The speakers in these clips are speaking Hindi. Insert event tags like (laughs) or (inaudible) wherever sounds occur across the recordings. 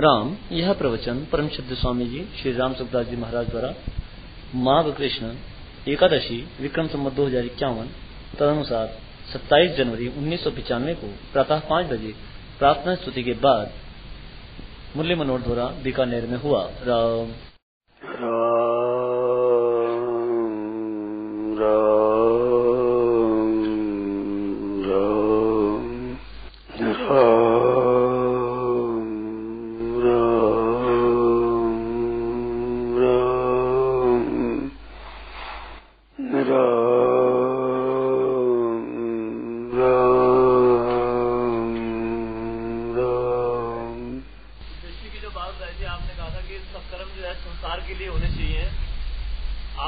राम, यह प्रवचन परम सिद्ध स्वामी जी श्री राम सुखदास जी महाराज द्वारा माघ कृष्ण एकादशी विक्रम संबद्ध दो हज़ार इक्यावन तदनुसार 27 जनवरी उन्नीस सौ पिचानवे को प्रातः पाँच बजे प्रार्थना स्तुति के बाद मुरली मनोहर द्वारा बीकानेर में हुआ। राम।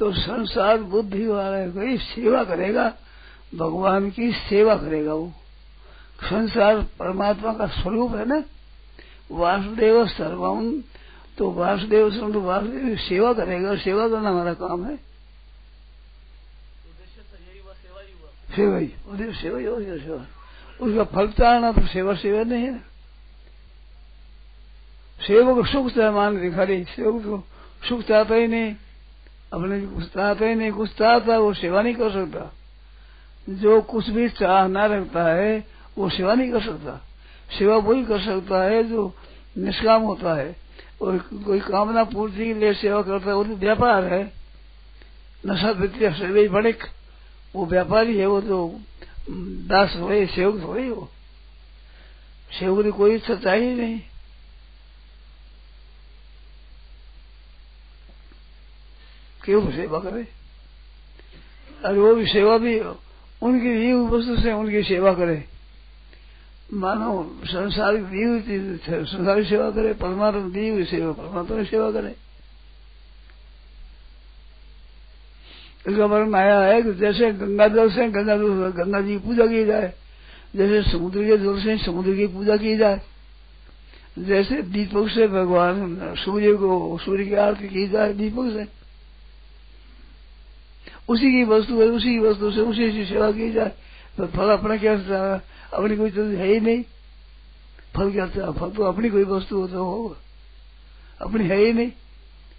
तो संसार बुद्धि वाला कोई सेवा करेगा भगवान की सेवा करेगा वो। संसार परमात्मा का स्वरूप है ना? वासुदेव सर्वम तो वासुदेव तो वासुदेव सेवा करेगा सेवा करना हमारा काम है। सेवा ही सेवा ही हो सेवा। उसका फल चाहना तो सेवा सेवा नहीं है। सेवक सुख मान दिखारी सेवक को सुख चाहता ही नहीं। अपने चाहता ही नहीं चाहता वो सेवा नहीं कर सकता। जो कुछ भी चाहना रखता है, वो सेवा नहीं कर सकता। सेवा वही कर सकता है जो निष्काम होता है। और कोई कामना पूर्ति के लिए सेवा करता है, वो तो व्यापार है। नशा वित्तीय सेवा बड़े। वो व्यापारी है, वो तो दास थोड़े सेवक थोड़े वो। सेवक की कोई चाहिए नहीं। क्यों सेवा करे। अरे वो भी सेवा भी, उनकी हुई वस्तु से उनकी सेवा करे। मानो संसारिक दी हुई संसारिक सेवा करे, परमात्मा दी सेवा, परमात्मा की सेवा करे। इसका वर्ण आया है कि जैसे गंगा जल से गंगा गंगा जी की पूजा की जाए, जैसे समुद्र के जल से समुद्र की पूजा की जाए, जैसे दीपक से भगवान सूर्य को, सूर्य की आरती की जाए दीपक से उसी की वस्तु है, उसी की वस्तु से, उसी की सेवा की जाए। तो फल अपना क्या अपनी कोई चीज़ है ही नहीं। फल क्या फल तो अपनी कोई वस्तु हो तो होगा। अपनी है ही नहीं।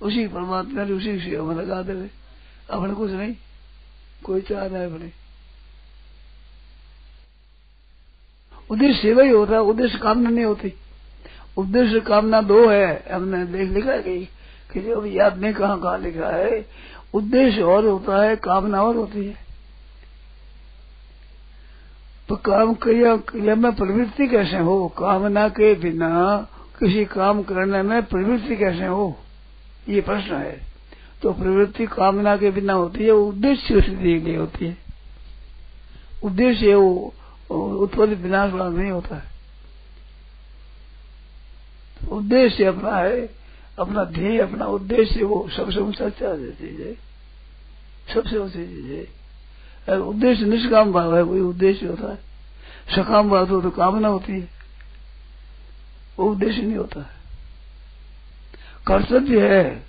उसी परमात्मा ने उसी की सेवा में लगा दे अपने कुछ नहीं। कोई चाह रहा है अपने। उद्देश्य सेवा ही होता है उद्देश्य कामना नहीं होती। उद्देश्य कामना दो है, हमने देख लिखा है कि, कि जो याद नहीं कहा कहा लिखा है। उद्देश्य और होता है कामना और होती है। तो काम क्रिया क्रिया में प्रवृत्ति कैसे हो? कामना के बिना किसी काम करने में प्रवृत्ति कैसे हो? ये प्रश्न है। तो प्रवृत्ति कामना के बिना होती है उद्देश्य से दी गई होती है। उद्देश्य वो उत्पत्ति विनाश वाला नहीं होता है। उद्देश्य अपना है अपना ध्येय, अपना उद्देश्य, वो सबसे ऊँचा चीज़ है सबसे ऊँची चीज़ है उद्देश्य निष्काम भाव है, कोई उद्देश्य होता है, सकाम भाव हो तो कामना होती है। वो उद्देश्य नहीं होता है। कर्तव्य है,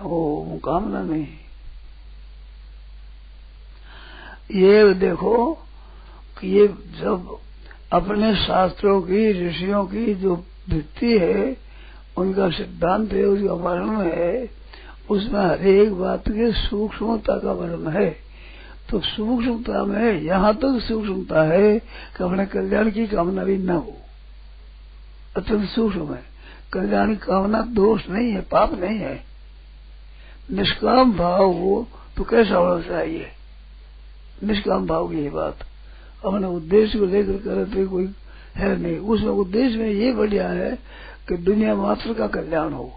वो कामना नहीं। ये देखो कि ये जब अपने शास्त्रों की, ऋषियों की जो वृत्ति है उनका सिद्धांत है, उसका वर्णन है, उसमें हर एक बात के सूक्ष्मता का वर्णन है। तो सूक्ष्मता में यहाँ तक तो सूक्ष्मता है कि अपने कल्याण की कामना भी न हो। अत्यंत सूक्ष्म है। कल्याण की कामना दोष नहीं है, पाप नहीं है। निष्काम भाव हो तो कैसा होना चाहिए? निष्काम भाव की ये बात। अपने उद्देश्य को लेकर करते कोई है नहीं। उसमें उद्देश्य में ये बढ़िया है कि दुनिया मात्र का कल्याण हो।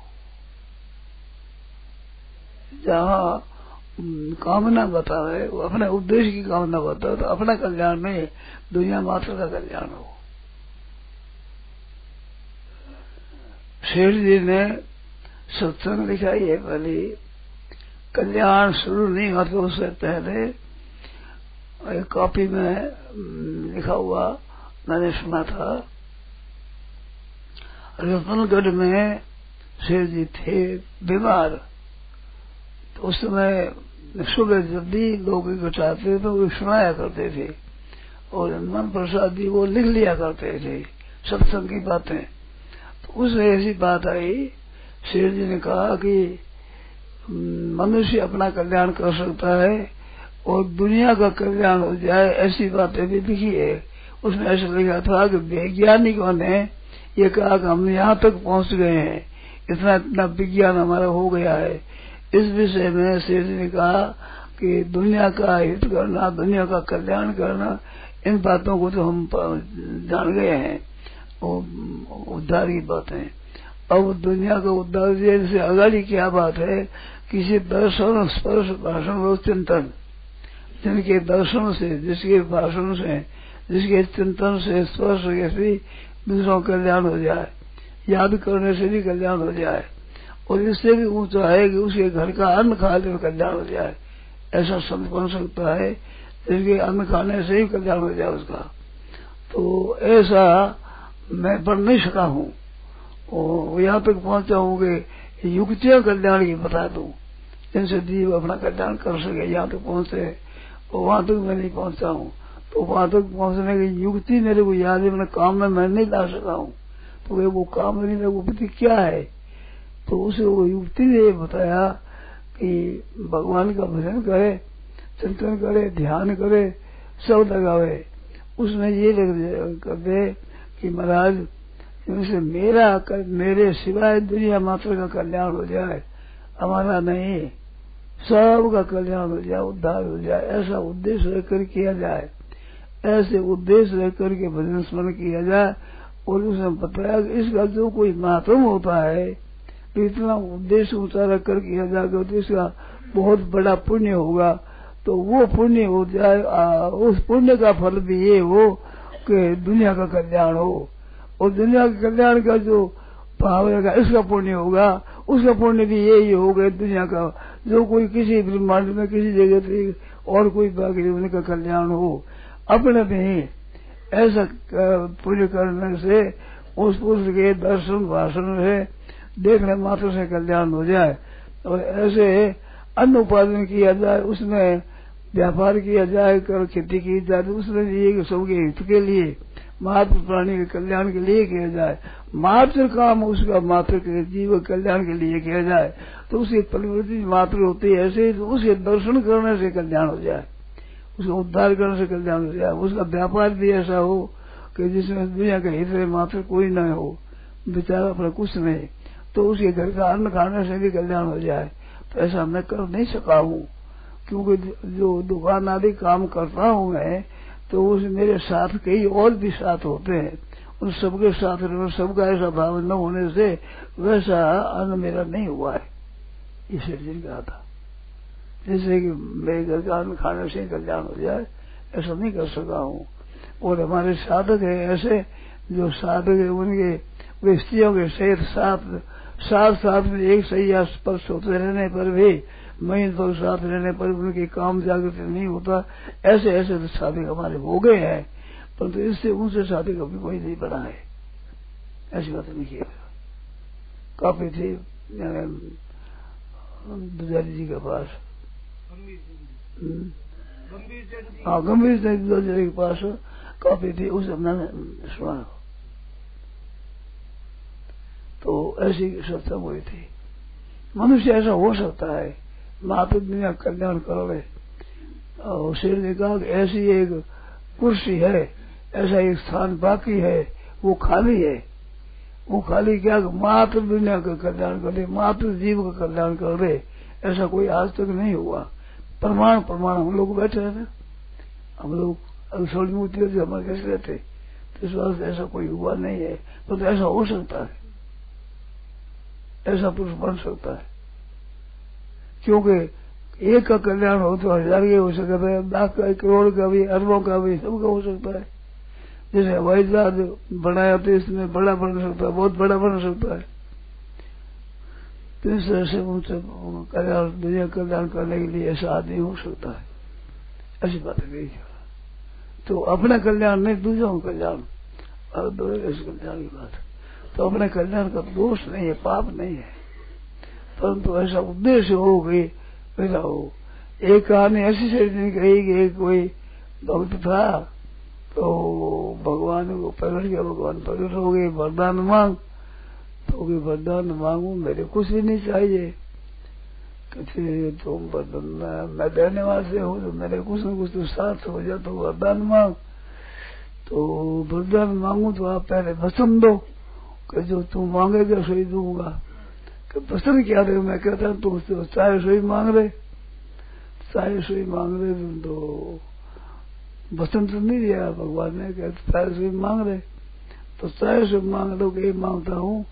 जहाँ कामना बतावे वो अपने उद्देश्य की कामना बतावे तो अपना कल्याण नहीं, दुनिया मात्र का कल्याण हो। शेठ जी ने सत्संग लिखाई है पहले, कल्याण शुरू नहीं हुआ तो उससे पहले एक कॉपी में लिखा हुआ मैंने सुना था। रतनगढ़ में शेर जी थे, बीमार। तो उस समय सुबह जब भी लोग इकट्ठा तो वो सुनाया करते थे। और मन प्रसाद जी वो लिख लिया करते थे, सत्संग की बातें। तो उसमें ऐसी बात आई, शेर जी ने कहा कि मनुष्य अपना कल्याण कर सकता है और दुनिया का कल्याण हो जाए, ऐसी बातें भी लिखी है। उसमें ऐसा लिखा था कि वैज्ञानिकों ने ये कहा कि हम यहाँ तक पहुँच गए हैं। इतना इतना विज्ञान हमारा हो गया है। इस विषय में शेर ने कहा कि दुनिया का हित करना, दुनिया का कल्याण करना, इन बातों को तो हम जान गए हैं। वो उद्धार की बातें अब दुनिया का उद्धार से अगाड़ी क्या बात है किसी दर्शन स्पर्श भाषण और चिंतन, जिनके दर्शन से, जिसके भाषण से, जिसके चिंतन से स्पर्श से दूसरों का कल्याण हो जाए, याद करने से भी कल्याण हो जाए, और इससे भी ऊँचा है कि उसके घर का अन्न खा ले कल्याण हो जाए। ऐसा संत बन सकता है जिसके अन्न खाने से ही कल्याण हो जाए उसका। तो ऐसा मैं बन नहीं सका हूँ। यहाँ तक पहुँचा हूँ कि युक्तियाँ कल्याण की बता दू। जिनसे जीव अपना कल्याण कर सके, यहाँ तक पहुँचे वहाँ तक मैं नहीं पहुँचा हूँ। तो वहाँ तक पहुँचने की युक्ति मेरे को याद है मैंने काम में मैं नहीं ला सका हूँ। तो वे वो काम मेरी विधि क्या है? तो उसे वो युक्ति ने बताया कि भगवान का भजन करे चिंतन करे ध्यान करे सब लगावे। उसमें ये कर दे कि महाराज जैसे मेरा कर, मेरे सिवाय दुनिया मात्र का कल्याण हो जाए हमारा नहीं सब का कल्याण हो जाए उद्धार हो जाए ऐसा उद्देश्य लेकर किया जाए। ऐसे उद्देश्य लेकर के भजन स्मरण किया जाए और उसने बताया कि इसका जो कोई महत्व होता है तो इतना उद्देश्य ऊँचा रख कर किया जाएगा तो इसका बहुत बड़ा पुण्य होगा। तो वो पुण्य हो जाए आ, उस पुण्य का फल भी ये हो कि दुनिया का कल्याण हो। और दुनिया के कल्याण का जो भाव रहेगा इसका पुण्य होगा। उसका पुण्य भी यही होगा दुनिया का। जो कोई किसी ब्रह्मांड में किसी जगह पे और कोई बाकी उनका कल्याण हो अपने में ऐसा पुण्य करने से उस पुरुष के दर्शन भाषण से देखने मात्र से कल्याण हो जाए। और ऐसे अन्न उत्पादन किया जाए, उसमें व्यापार किया जाए, कर खेती की जाए तो उसमें ये सबके हित के लिए, मात्र प्राणी के कल्याण के लिए किया जाए। मात्र काम उसका, मात्र के जीव कल्याण के लिए किया जाए। तो उसकी प्रवृत्ति मात्र होती है, ऐसे तो उसके दर्शन करने से कल्याण हो जाए। उसका उद्धार करने से कल्याण हो जाए उसका व्यापार भी ऐसा हो कि जिसमें दुनिया का हित मात्र कोई न हो, बेचारा अपना कुछ नहीं तो उसके घर का अन्न खाने से भी कल्याण हो जाए। तो ऐसा मैं कर नहीं सका हूँ, क्योंकि जो दुकान आदि काम करता हूँ मैं तो उस मेरे साथ कई और भी साथ होते हैं। उन सबके साथ सबका ऐसा भाव न होने से वैसा अन्न मेरा नहीं हुआ है। इसे कहा था। जैसे कि मेरे घर का अन्न खाने से कल्याण हो जाए, ऐसा नहीं कर सका हूँ। और हमारे साधक है ऐसे, जो साधक है उनके वे स्त्रियों के सहित साथ साथ साथ में एक सही स्पर्श होते रहने पर भी महीन पर साथ रहने पर उनके काम जागृत नहीं होता। ऐसे ऐसे तो साधक हमारे हो गए हैं, परंतु तो इससे उनसे साधक अभी कोई नहीं बना है। ऐसी बात नहीं किया काफ़ी थी दुजारी जी के पास। हाँ गंभीर दुजारी के पास कॉपी थी, उस मैंने सुना। तो ऐसी सत्संग हुई थी। मनुष्य ऐसा हो सकता है मातृ दुनिया कल्याण कर ले और शेर ने कहा कि ऐसी एक कुर्सी है, ऐसा एक स्थान बाकी है, वो खाली है। वो खाली क्या मातृ दुनिया का कल्याण कर दे, मातृ जीव का कल्याण कर दे, ऐसा कोई आज तक नहीं हुआ। प्रमाण प्रमाण हम लोग बैठे रहते हम लोग सोनी मूर्ति से हमारे कैसे रहते? तो इस वास्ते ऐसा कोई हुआ नहीं है। तो, तो ऐसा हो सकता है। ऐसा पुरुष बन सकता है। क्योंकि एक का कल्याण हो तो हज़ार के हो सकता है लाख का करोड़ का भी अरबों का भी सबका हो सकता है। जैसे हवाई जहाज़ बनाया तो इसमें बड़ा बन सकता है बहुत बड़ा बन सकता है। इस तरह से उनसे कल्याण दुनिया कल्याण करने के लिए ऐसा आदमी हो सकता है? ऐसी बात कही तो अपने कल्याण नहीं, दूसरों का कल्याण। और कल्याण की बात तो अपने कल्याण का दोष नहीं है, पाप नहीं है। परंतु ऐसा उद्देश्य हो गई वैसा हो। एक कहानी ऐसी से कही कि कोई भक्त था तो भगवान को प्रकट किया। भगवान प्रकट हो गए, वरदान मांग। तो भी वरदान मांगू, मेरे कुछ भी नहीं चाहिए। कहते तुम वरदान मैं देने वाले हूँ तो मेरे कुछ न कुछ तो साथ हो जाए तो वरदान मांग। तो वरदान मांगू तो आप पहले वचन दो जो तुम मांगेगा सही दूँगा। कि क्या रहे मैं कहता हूँ, तुम तो चाहे सही मांग रहे चाहे सही मांग रहे तुम तो वचन तो नहीं दिया भगवान ने कहते चाहे सही मांग रहे तो चाहे से मांग लो, कि माँगता हूँ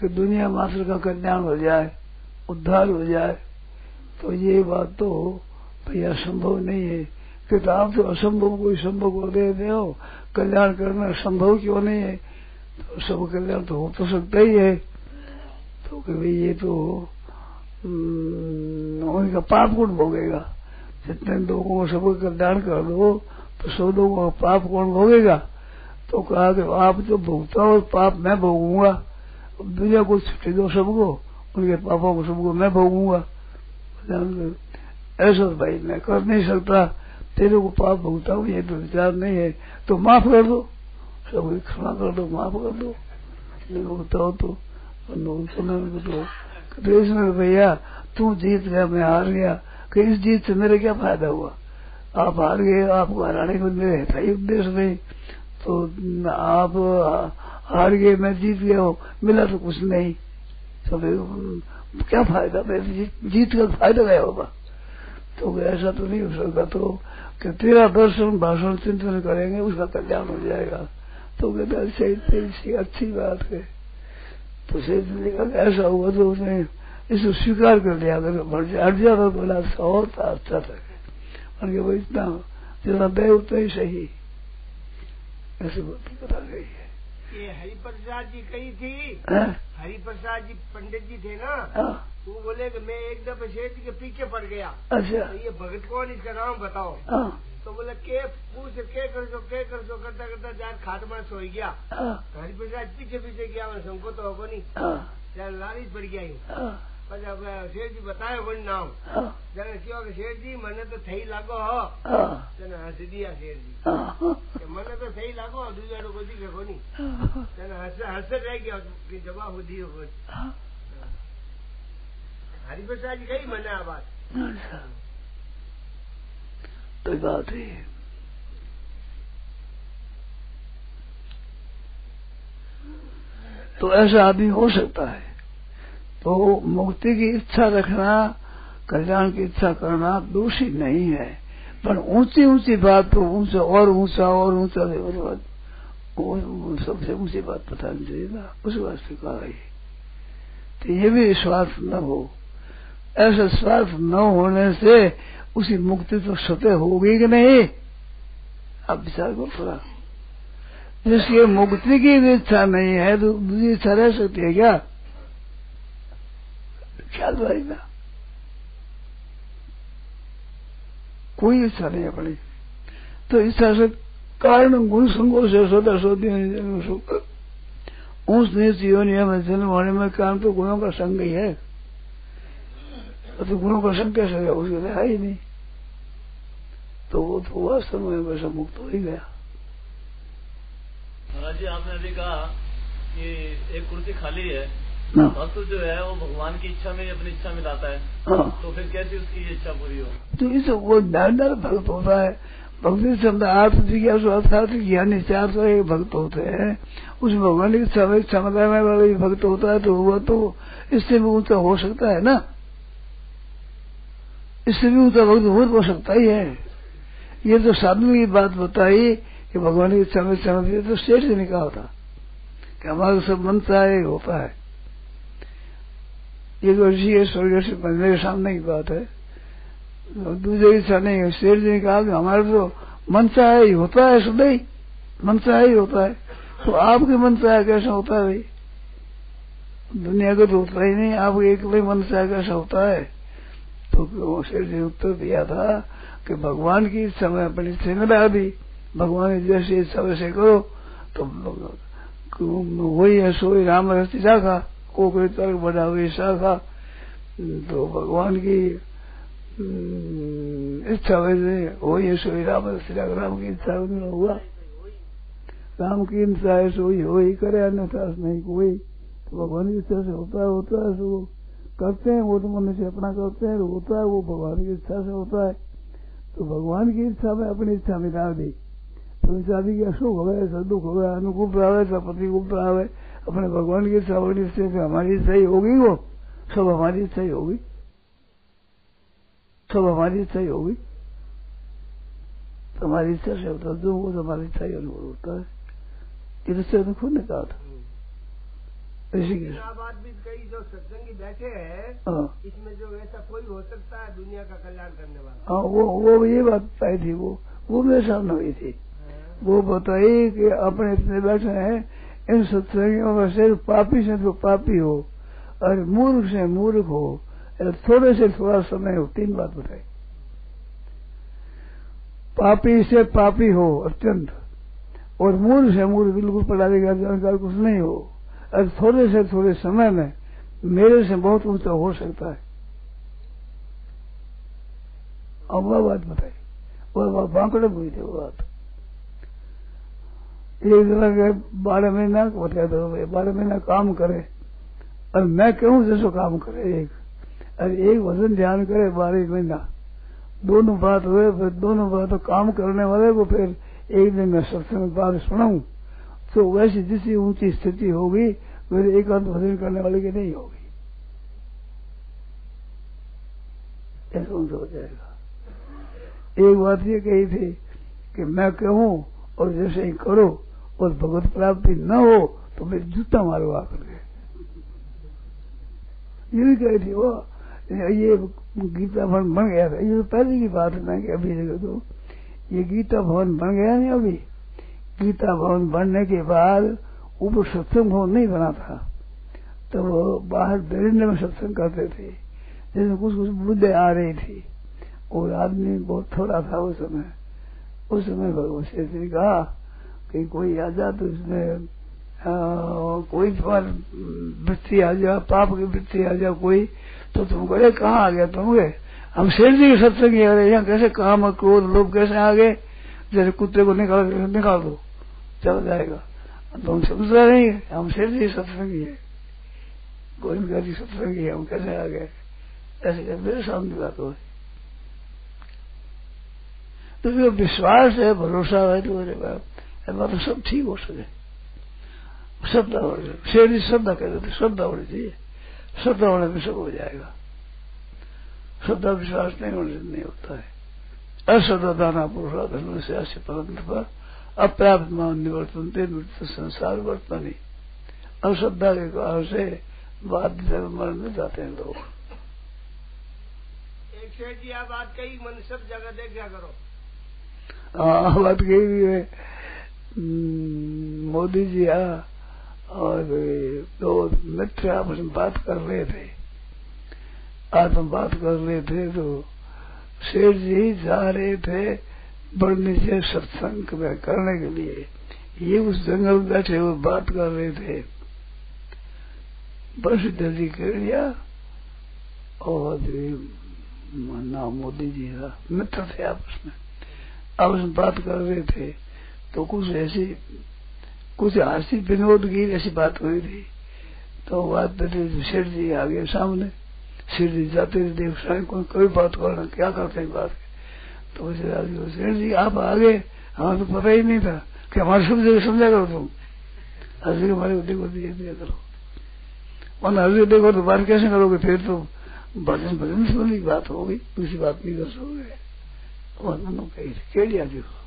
कि दुनिया मात्र का कल्याण हो जाए, उद्धार हो जाए तो ये बात तो भैया संभव नहीं है। कि तो आप तो असंभव, कोई संभव को दे दे हो। कल्याण करना संभव क्यों नहीं है? तो सब कल्याण तो हो तो सकता ही है। तो भाई ये तो उनका पाप कौन भोगेगा। जितने लोगों को सब कल्याण कर दो तो सब लोगों का पाप कौन भोगेगा। तो कहा कि आप जो भोगता हो पाप मैं भोगूँगा। दुनिया को छुट्टी दो सबको, उनके पापों को सबको मैं भोगूँगा। ऐसा भाई मैं कर नहीं सकता। तेरे को पाप भोगता हूँ, ये तो विचार नहीं है। तो माफ़ कर दो। सब क्षमा कर दो, माफ़ कर दो। हो तो कृष्ण भैया, तू जीत गया, मैं हार गया। इस जीत से मेरे क्या फ़ायदा हुआ? आप हार गए, आपको हराने को मेरे था ही उद्देश्य नहीं। तो आप हार गए, मैं जीत गया हूँ। मिला तो कुछ नहीं। सब क्या फ़ायदा? मैं जीत का फ़ायदा गया होगा। तो ऐसा तो नहीं हो सकता। तो कि तेरा दर्शन, भाषण चिंतन करेंगे, उसका कल्याण हो जाएगा। तो कहते अच्छा अच्छी बात है। तो शेष ने कहा ऐसा हुआ तो उसने इसको स्वीकार कर लिया। अगर हट जाता बोला और था अच्छा था। उनके वो इतना जितना दे उतना ही सही। ऐसी बात बता गई है। ये हरिप्रसाद जी कही थी। हाँ? हरिप्रसाद जी पंडित जी थे ना हाँ, वो बोले कि मैं एक दफे शेठ जी के पीछे पड़ गया। अच्छा। तो ये भगत कौन इसका नाम बताओ। हाँ, तो बोले के पूछ के कर सो के कर सो करता करता जान खाट में सो गया। हाँ, हरिप्रसाद पीछे पीछे गया मैं हमको तो होगा नहीं। लालिश पड़ गया यूँ। हाँ, પછી આપણે શેઠજી બતાવ્યો પણ નામ हाँ, જયારે કયો કે શેઠજી મને તો થઈ લાગો હો हाँ, તેને હસી દિયા શેઠજી हाँ, કે મને તો થઈ લાગો દુજાડો કોઈ કે કોની हाँ, તેને હસે હસે રહી ગયા કે જવાબ દિયો કોઈ हाँ, હરિપ્રસાદ કઈ મને આ વાત अच्छा तो बात है तो ऐसा आदमी हो सकता है तो मुक्ति की इच्छा रखना, कल्याण की इच्छा करना दोषी नहीं है। पर ऊँची ऊँची बात तो ऊँचा और ऊँचा और ऊँचा सबसे ऊँची बात बतानी चाहिए ना उस कहा है। तो ये भी स्वार्थ न हो। ऐसा स्वार्थ न होने से उसी मुक्ति तो सतह होगी कि नहीं? आप विचार करो थोड़ा। जिसकी मुक्ति की भी इच्छा नहीं है तो इच्छा रह सकती है क्या? ख्याल भाई ना कोई इच्छा नहीं अपनी तो इच्छा से कारण गुण संगो से सदा सोती ऊंच नीच योनिया में जन्म होने में कारण तो गुणों का संग ही है। तो गुणों का संग कैसे गया उसके लिए है ही नहीं। तो वो तो वास्तव में वैसा मुक्त हो ही गया। महाराज जी, आपने अभी कहा कि एक कुर्सी खाली है। हाँ। भक्त जो है वो भगवान की इच्छा में अपनी इच्छा मिलाता है। हाँ। तो फिर कैसे उसकी ये इच्छा पूरी हो? तो इस वो दानदार भक्त होता है। भक्ति शब्द आत्म जिज्ञासु अर्थात ज्ञानी चार एक भक्त होते हैं। उस भगवान की समय क्षमता में वाला भी भक्त होता है तो वह तो इससे भी ऊँचा हो सकता है ना? इससे भी ऊँचा भक्त हो तो सकता ही है। ये तो साधन की बात बताई कि भगवान की में क्षमता तो शेष जी ने कहा था कि हमारा सब मन चाहे होता है। ये तो ऋषि स्वर्ग से के सामने की बात है। दूसरे इच्छा नहीं है, शेर जी ने कहा कि हमारे तो मन चाहे ही होता है सदा ही मन चाहे ही होता है। तो आपके मन चाहे कैसा होता है भाई? दुनिया का तो होता ही नहीं आप एक मन चाहे कैसा होता है? तो शेर जी ने उत्तर दिया था कि भगवान की इच्छा में अपनी इच्छा में लगा दी। भगवान ने जैसे इच्छा वैसे करो। तो वही है, सोई राम रस्ती शाखा। को कोई तर्क बढ़ा हुई शाखा तो भगवान की इच्छा वैसे है सोई राम राम की इच्छा हुआ। राम की इच्छा है सोई हो ही करे, अन्यथा नहीं कोई। तो भगवान की इच्छा से होता है होता है, सो करते हैं, वो तो मनुष्य अपना करते हैं होता है, वो भगवान की इच्छा से होता है। तो भगवान की इच्छा में अपनी इच्छा मिटा दी। तो शादी क्या सुख हो गए दुख हो गया अनुकूल प्रावे सब प्रतिकूल प्रावे अपने भगवान की होगी से हमारी सही होगी वो सब हमारी सही होगी। सब हमारी इच्छा ही होगी। तुम्हारी इच्छा से होता है जो वो हमारी इच्छा ही अनुभव होता है। इससे तो खुद ने कहा था। आप आदमी कई जो सत्संगी बैठे हैं हाँ। इसमें जो ऐसा कोई हो सकता है दुनिया का कल्याण करने वाला? हाँ वो वो ये बात पाई थी वो वो मेरे सामने हुई थी। वो बताई कि अपने इतने बैठे हैं इन सत्संगियों में सिर्फ़ पापी से तो पापी हो, और मूर्ख से मूर्ख हो थोड़े से थोड़ा समय हो, तीन बात बताई। पापी से पापी हो, अत्यंत, और मूर्ख से मूर्ख बिल्कुल पढ़ा लिखा जानकार कुछ नहीं हो, और थोड़े से थोड़े समय में मेरे से बहुत ऊँचा हो सकता है। अब वह बात बताई। वह बांकड़े हुई थी वो बात। एक के बारह महीना बताया तो बारह महीना काम करे। और मैं कहूँ जैसो काम करे एक। और एक वज़न ध्यान करे बारह महीना दोनों बात हुए, फिर दोनों बात काम करने वाले को फिर एक दिन मैं सत्संग बात सुनाऊ। तो वैसी जितनी ऊँची स्थिति होगी वैसे एकांत भजन करने वाले की नहीं होगी। ऐसा उनसे हो जाएगा। एक बात ये कही थी कि मैं कहूँ और जैसे ही करो और भगवत प्राप्ति न हो तो मैं जूता मारो आकर ये भी कही थी वो ये गीता भवन बन गया था। ये तो पहले की बात है ना कि अभी तो ये गीता भवन बन गया नहीं अभी। गीता भवन बनने के बाद ऊपर सत्संग भवन नहीं बना था। तो वो बाहर दरिंद्र में सत्संग करते थे। जैसे कुछ कुछ बुद्धे आ रही थी। और आदमी बहुत थोड़ा था उस समय। उस समय भगवान श्री कहा कि कोई आ जा तो इसमें कोई वृत्ति आ जा, पाप की वृत्ति आ जा कोई तो तुम करे कहाँ आ गया तुम? गए हम शेर जी के सत्संग यहाँ कैसे काम क्रोध, लोग कैसे आ गए जैसे कुत्ते को निकाल निकाल दो, चल जाएगा। तो हम समझ रहे नहीं हम शेर जी सत्संगी है गोविंद जी सत्संगी है, हम कैसे आ गए? ऐसे मेरे सामने बात हो तो विश्वास है, भरोसा है तो अरे बाप तो सब ठीक हो सके श्रद्धा हो शेर जी श्रद्धा कहते थे श्रद्धा होनी चाहिए श्रद्धा होने में सब हो जाएगा श्रद्धा विश्वास नहीं होने से नहीं होता है अश्रद्धा दाना पुरुषा धर्म से ऐसे परंत पर अप्राप्त मान निवर्तन थे मृत्यु संसार वर्तन ही अश्रद्धा के कारण से बाध्य धर्म मरण में जाते हैं लोग एक जी आप बात कही मन सब जगह देख क्या करो हाँ बात कही भी है मोदी जी आ और, दो मित्र आपस में बात कर रहे थे। आज हम बात कर रहे थे तो शेठ जी जा रहे थे बड़ने से सत्संग में करने के लिए। ये उस जंगल में बैठे हुए बात कर रहे थे। बस जल्दी कर लिया और, नाम मोदी जी का मित्र थे आपस में। आपस में बात कर रहे थे। तो कुछ ऐसी, कुछ हास्य विनोद की ऐसी बात हुई थी। तो बात बदली शेर जी आ गए सामने शेर जी जाते थे, देख साई कोई कोई बात करना क्या करते हैं बात तो शेर जी, आप आ गए हमें तो पता ही नहीं था कि हमारे सब जगह समझा करो तुम। हजरी हमारे देखो दिया दिया करो? और हजरी देखो तो बात कैसे करोगे? फिर तो भजन भजन की बात होगी दूसरी बात नहीं कर सकोगे। उन्होंने कही केड़िया देखो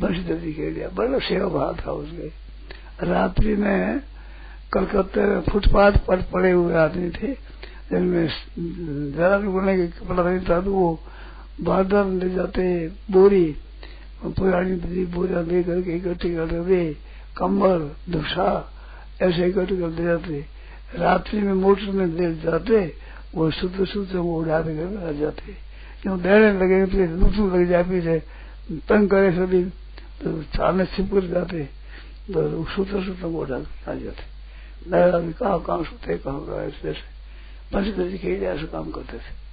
बंशीधर कह लिया बड़ा सेवा भाव था उसके रात्रि में कलकत्ते में फुटपाथ पर पड़े हुए आदमी थे। जिनमें जरा भी बोलने के कपड़ा नहीं था तो वो बारदार ले जाते बोरी। पुरानी बड़ी बोरिया ले करके इकट्ठी करते थे कम्बल दुशा ऐसे इकट्ठे कर ले जाते रात्रि में मोटर में ले जाते, वो शुद्ध शुद्ध वो उड़ा के आ जाते। क्यों दहने लगे लूटू लग जाए पीछे तंग करे सभी। तो चाने छिप कर जाते तो सूत्र सूत्र को आ जाते। नया भी कहा काम सूते कहा कहा ऐसे ऐसे बस जी के ऐसे काम करते थे।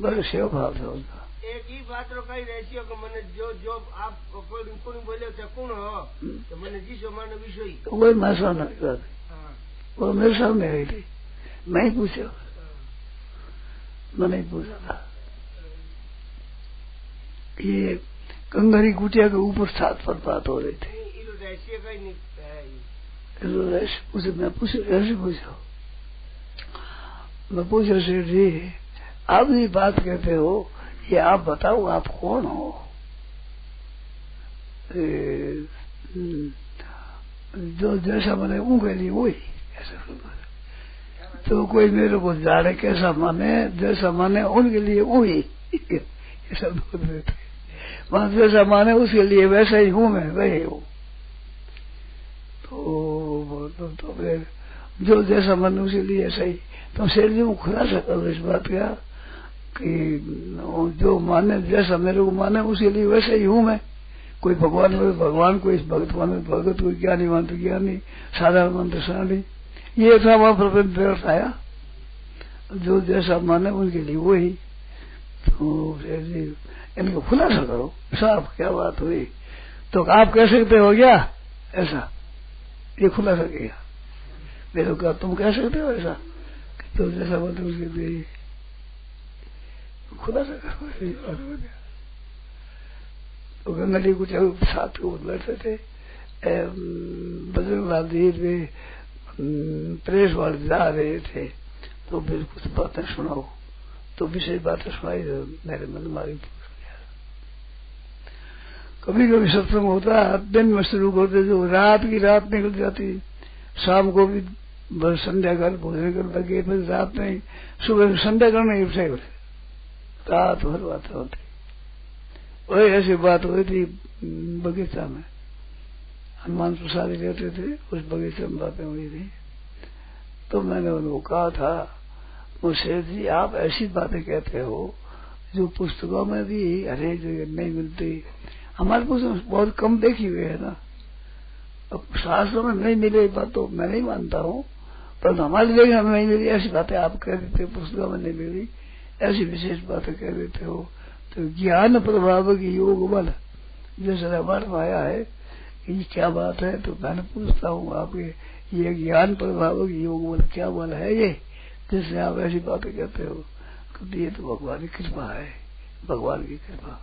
बड़े सेव भाव था उनका। एक ही बात तो रो मैंने जो जो आप कोई बोले थे कौन हो? हम्म। तो मैंने तो मैं सामने हाँ। वो मेरे सामने आई थी। मैं ही पूछा। हाँ। मैंने पूछा था। ये कंगरी कुटिया के ऊपर सात पर बात हो रही थी। तो मैं पूछ रहा पूछा। जी आप ये बात कहते हो ये आप बताओ आप कौन हो? जो जैसा मैंने वो कह ली वही ही तो कोई मेरे को जाड़े कैसा माने जैसा माने उनके लिए वही (laughs) सब बोल थे। वहाँ जैसा माने उसके लिए वैसा ही हूँ मैं वही हूँ। तो, तो, तो फिर जो जैसा मन उसी लिए ऐसा ही तो शेर जी को खुलासा करो इस बात का कि जो माने जैसा मेरे को माने उसी लिए वैसा ही हूँ मैं। कोई भगवान में भगवान कोई इस भगत माने भगत कोई ज्ञानी मान तो ज्ञानी साधारण मान तो साधारण। ये था वहाँ प्रबंध आया। जो जैसा माने उनके लिए वही। तो शेर जी इनको खुलासा करो। साफ़ क्या बात हुई? तो आप कह सकते हो क्या ऐसा। ये खुलासा किया मेरे को कहा, तुम कह सकते हो ऐसा? कि तो जैसा बोलते उसके लिए खुलासा करो तो गंगा जी कुछ साथ को बैठे थे। बजरंग लाल जी वे प्रेस वाले जा रहे थे। तो फिर कुछ बातें सुनाओ। तो विशेष बातें सुनाई तो मेरे मन मारी कभी कभी सत्संग होता है, दिन में शुरू करते जो रात की रात निकल जाती शाम को भी बस संध्या कर भोजन कर लगे, फिर रात में सुबह संध्या करने उठे उठे रात भर बातें होती वही ऐसी बात हुई थी, बगीचा में। हनुमान प्रसाद रहते थे, उस बगीचे में बातें हुई थी। तो मैंने उनको कहा था, मुझसे जी, आप ऐसी बातें कहते हो, जो पुस्तकों में भी हरेक जगह नहीं मिलती हमारे पुस्तक बहुत कम देखी हुई है ना। अब शास्त्रों में नहीं मिले बात तो मैं नहीं मानता हूँ, पर हमारी जगह हमें नहीं मिली, ऐसी बातें आप कह देते हो पुस्तकों में नहीं मिली, ऐसी विशेष बातें कह देते हो। तो ज्ञान प्रभाव की योग बल, जैसे हमारे में आया है ये क्या बात है तो मैंने पूछता हूँ आपके, ये ज्ञान प्रभाव की योग बल क्या बल है ये, जिससे आप ऐसी बातें कहते हो? तो ये तो भगवान की कृपा है, भगवान की कृपा।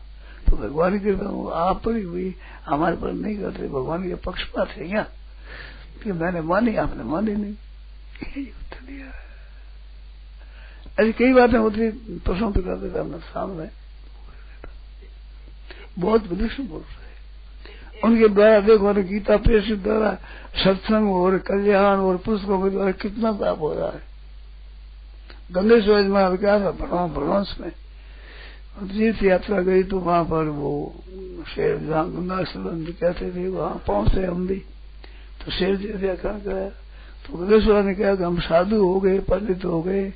तो भगवान की कृपा आप पर ही हुई, हमारे पर नहीं करते भगवान के पक्षपात है क्या कि मैंने मानी, आपने मानी नहीं। ऐसी कई बातें होती प्रश्न तो करते थे हमने सामने बहुत विलक्षण बोल रहे उनके द्वारा देखो ना, गीता प्रेस द्वारा सत्संग और कल्याण और पुस्तकों के द्वारा कितना लाभ हो रहा है। गंगेश्वर क्या था भरवांस में तीर्थ यात्रा गई तो वहाँ पर वो शेर गंगा संबंध कहते थे, वहाँ पहुँचे हम भी। तो शेर जी व्याख्यान कराया तो गंगेश्वर ने कहा कि हम साधु हो गए, पंडित हो गए।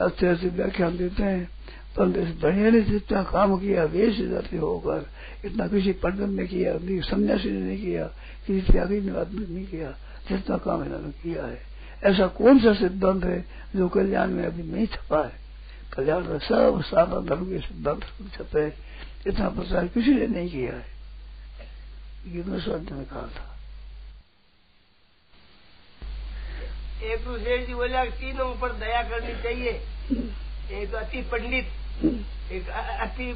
अच्छे अच्छे व्याख्यान देते हैं। परंतु इस बढ़िया ने जितना काम किया, वेश जाति होकर इतना किसी पंडित ने किया सन्यासी ने नहीं किया, किसी त्यागी ने आदमी नहीं किया, जितना काम इन्होंने किया है। ऐसा कौन सा सिद्धांत है जो कल्याण में अभी नहीं छपा है? कल्याण में सब सारा धर्म के सिद्धांत छपे इतना प्रचार किसी ने नहीं किया है। गिरनेश्वर ने कहा था। एक तो शेर जी बोला तीनों ऊपर दया करनी चाहिए। एक अति पंडित एक अति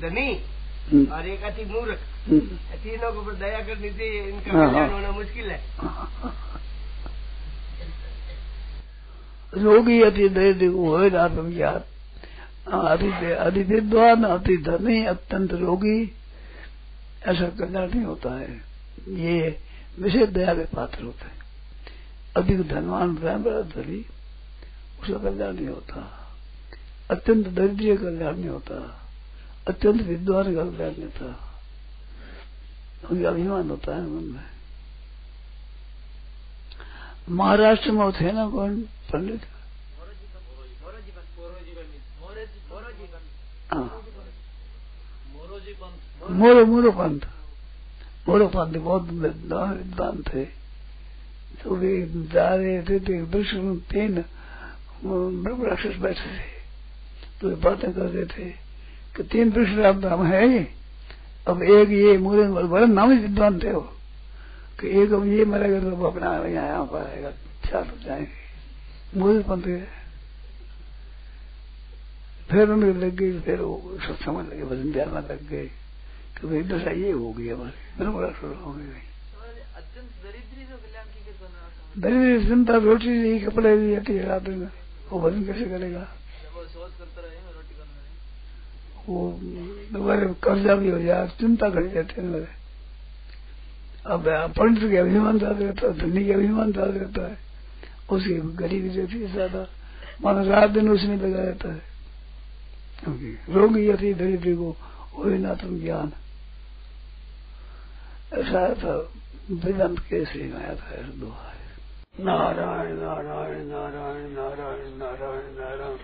धनी और एक अति मूर्ख। तीनों के ऊपर दया करनी चाहिए। इनका कल्याण होना मुश्किल है। रोगी अति दैर्य हो आत्मज्ञान अति धनी अत्यंत रोगी। ऐसा कल्याण नहीं होता है। ये विशेष दया के पात्र होते हैं। अधिक धनवान ब्राह्मण धनी उसका कल्याण नहीं होता। अत्यंत दरिद्र कल्याण नहीं होता। अत्यंत विद्वान कल्याण नहीं होता। उनका अभिमान होता है मन में। महाराष्ट्र में थे ना कौन? पंडित। हाँ। मोरो मोरो पंथ मोरो पंथ बहुत विद्वान थे। तो वे जा रहे थे तो वृक्ष में तीन राक्षस बैठे थे। तो वे बातें कर रहे थे कि तीन वृक्ष हम है। अब एक ये बड़े नाम विद्वान थे वो। कि एक अब ये मरेगा तो अपना यहाँ पर आएगा चार हो जाएँगे? मूल पंथ फिर उनके लग गई फिर वो सत्संग लगे भजन ध्यान में लग गए। कि भाई दशा ये हो गई हमारी। फिर बड़ा शुरू हो गई दरिद्र चिंता रोटी दी कपड़े दी अति रात में। वो भजन कैसे करेगा? वो दोबारा कर्जा भी हो जाए चिंता कर जाते हैं। मेरे अब पंडित के अभिमान ज़्यादा रहता है धनी के अभिमान ज़्यादा रहता है, उसकी गरीबी रहती है ज़्यादा, मानो रात दिन उसमें लगा रहता है। क्योंकि रोगी यथी दरिद्र को वही ना तुम ज्ञान। ऐसा था, वेदांत केसरी आया था दोहा नारायण नारायण नारायण नारायण नारायण नारायण।